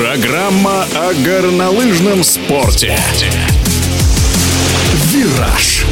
Программа о горнолыжном спорте. «Вираж».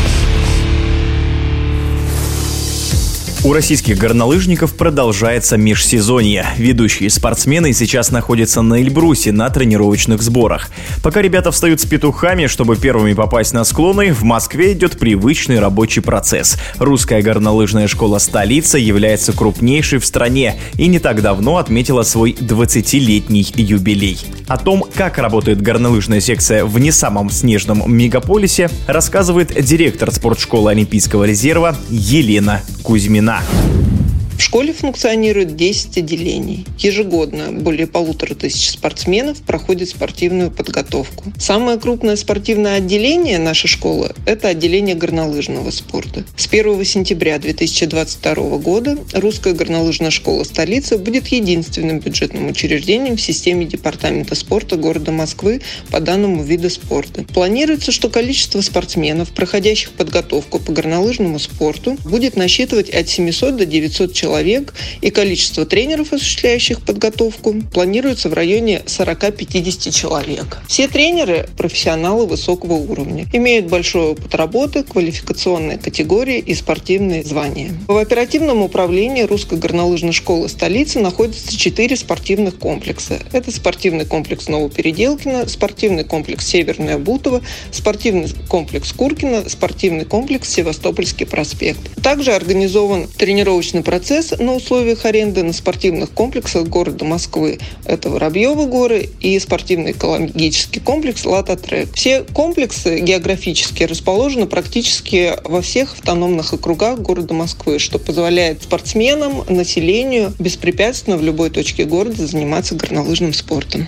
У российских горнолыжников продолжается межсезонье. Ведущие спортсмены сейчас находятся на Эльбрусе на тренировочных сборах. Пока ребята встают с петухами, чтобы первыми попасть на склоны, в Москве идет привычный рабочий процесс. Русская горнолыжная школа «Столица» является крупнейшей в стране и не так давно отметила свой 20-летний юбилей. О том, как работает горнолыжная секция в не самом снежном мегаполисе, рассказывает директор спортшколы Олимпийского резерва Елена Кузьмина. Кузьмина. В школе функционирует 10 отделений. Ежегодно более полутора тысяч спортсменов проходят спортивную подготовку. Самое крупное спортивное отделение нашей школы – это отделение горнолыжного спорта. С 1 сентября 2022 года Русская горнолыжная школа столицы будет единственным бюджетным учреждением в системе Департамента спорта города Москвы по данному виду спорта. Планируется, что количество спортсменов, проходящих подготовку по горнолыжному спорту, будет насчитывать от 700 до 900 человек человек, и количество тренеров, осуществляющих подготовку, планируется в районе 40-50 человек. Все тренеры – профессионалы высокого уровня, имеют большой опыт работы, квалификационные категории и спортивные звания. В оперативном управлении Русской горнолыжной школы столицы находятся четыре спортивных комплекса. Это спортивный комплекс Новопеределкино, спортивный комплекс Северная Бутова, спортивный комплекс Куркино, спортивный комплекс Севастопольский проспект. Также организован тренировочный процесс МТС на условиях аренды на спортивных комплексах города Москвы. Это Воробьевы горы и спортивный экологический комплекс Лата-Трек. Все комплексы географически расположены практически во всех автономных округах города Москвы, что позволяет спортсменам, населению беспрепятственно в любой точке города заниматься горнолыжным спортом.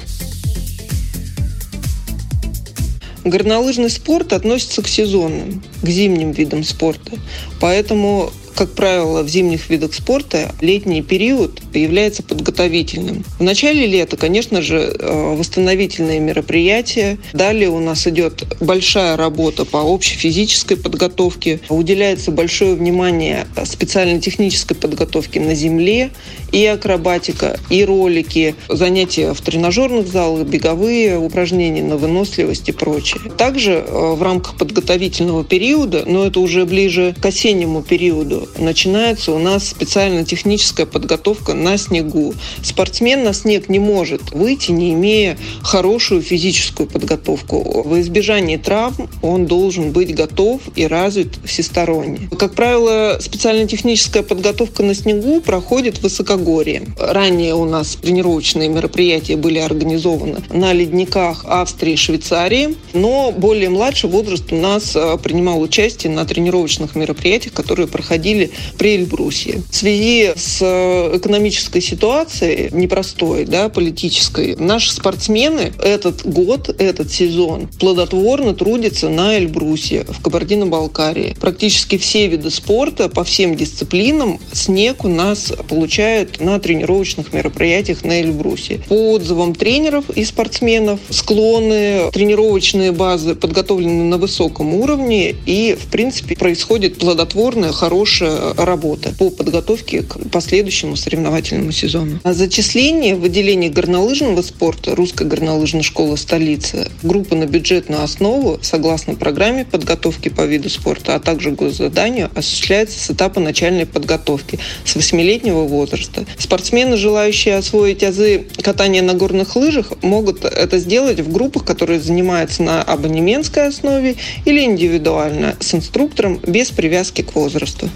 Горнолыжный спорт относится к сезонным, к зимним видам спорта. Поэтому как правило, в зимних видах спорта летний период является подготовительным. В начале лета, конечно же, э, восстановительные мероприятия. Далее у нас идет большая работа по общей физической подготовке. Уделяется большое внимание специальной технической подготовке на земле и акробатика, и ролики, занятия в тренажерных залах, беговые упражнения на выносливость и прочее. Также э, в рамках подготовительного периода, но это уже ближе к осеннему периоду, начинается у нас специально-техническая подготовка на снегу. Спортсмен на снег не может выйти, не имея хорошую физическую подготовку. В избежании травм он должен быть готов и развит всесторонне. Как правило, специально-техническая подготовка на снегу проходит в высокогорье. Ранее у нас тренировочные мероприятия были организованы на ледниках Австрии и Швейцарии, но более младший возраст у нас а, принимал участие на тренировочных мероприятиях, которые проходили проходили при Эльбрусе. В связи с э, экономической ситуацией, непростой, да, политической, наши спортсмены этот год, этот сезон плодотворно трудятся на Эльбрусе в Кабардино-Балкарии. Практически все виды спорта по всем дисциплинам снег у нас получают на тренировочных мероприятиях на Эльбрусе. По отзывам тренеров и спортсменов, склоны, тренировочные базы подготовлены на высоком уровне и, в принципе, происходит плодотворная, хорошая работа по подготовке к последующему соревновательному сезону. А зачисление в отделении горнолыжного спорта Русской горнолыжной школы столицы группа на бюджетную основу согласно программе подготовки по виду спорта, а также госзаданию осуществляется с этапа начальной подготовки с 8-летнего возраста. Спортсмены, желающие освоить азы катания на горных лыжах, могут это сделать в группах, которые занимаются на абонементской основе или индивидуально с инструктором без привязки к возрасту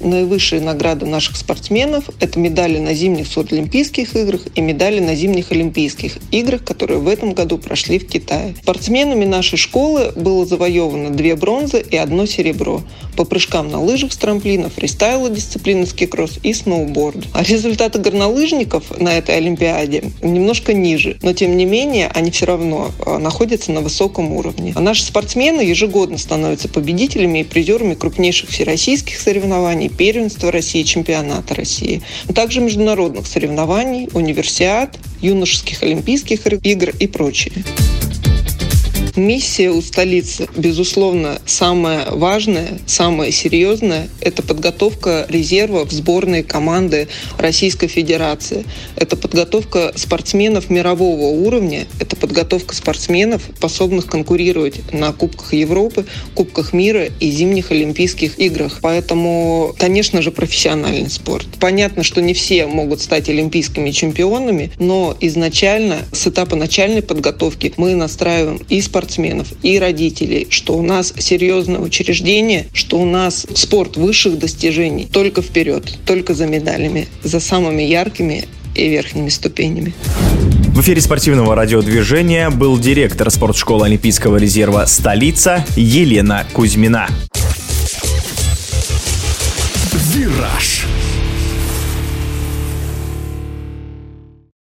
наивысшие награды наших спортсменов – это медали на зимних Олимпийских играх и медали на зимних Олимпийских играх, которые в этом году прошли в Китае. Спортсменами нашей школы было завоевано две бронзы и одно серебро по прыжкам на лыжах с трамплина, фристайла дисциплины скикросс и сноуборд. А результаты горнолыжников на этой Олимпиаде немножко ниже, но тем не менее они все равно а, находятся на высоком уровне. А наши спортсмены ежегодно становятся победителями и призерами крупнейших всероссийских соревнований первенства России, чемпионата России, а также международных соревнований, универсиад, юношеских олимпийских игр и прочее. Миссия у столицы, безусловно, самая важная, самая серьезная – это подготовка резерва в сборные команды Российской Федерации. Это подготовка спортсменов мирового уровня, это подготовка спортсменов, способных конкурировать на Кубках Европы, Кубках мира и зимних Олимпийских играх. Поэтому, конечно же, профессиональный спорт. Понятно, что не все могут стать олимпийскими чемпионами, но изначально с этапа начальной подготовки мы настраиваем и спортсменов, и родителей, что у нас серьезное учреждение, что у нас спорт высших достижений. Только вперед, только за медалями, за самыми яркими и верхними ступенями. В эфире спортивного радиодвижения был директор спортшколы Олимпийского резерва «Столица» Елена Кузьмина. «Вираж»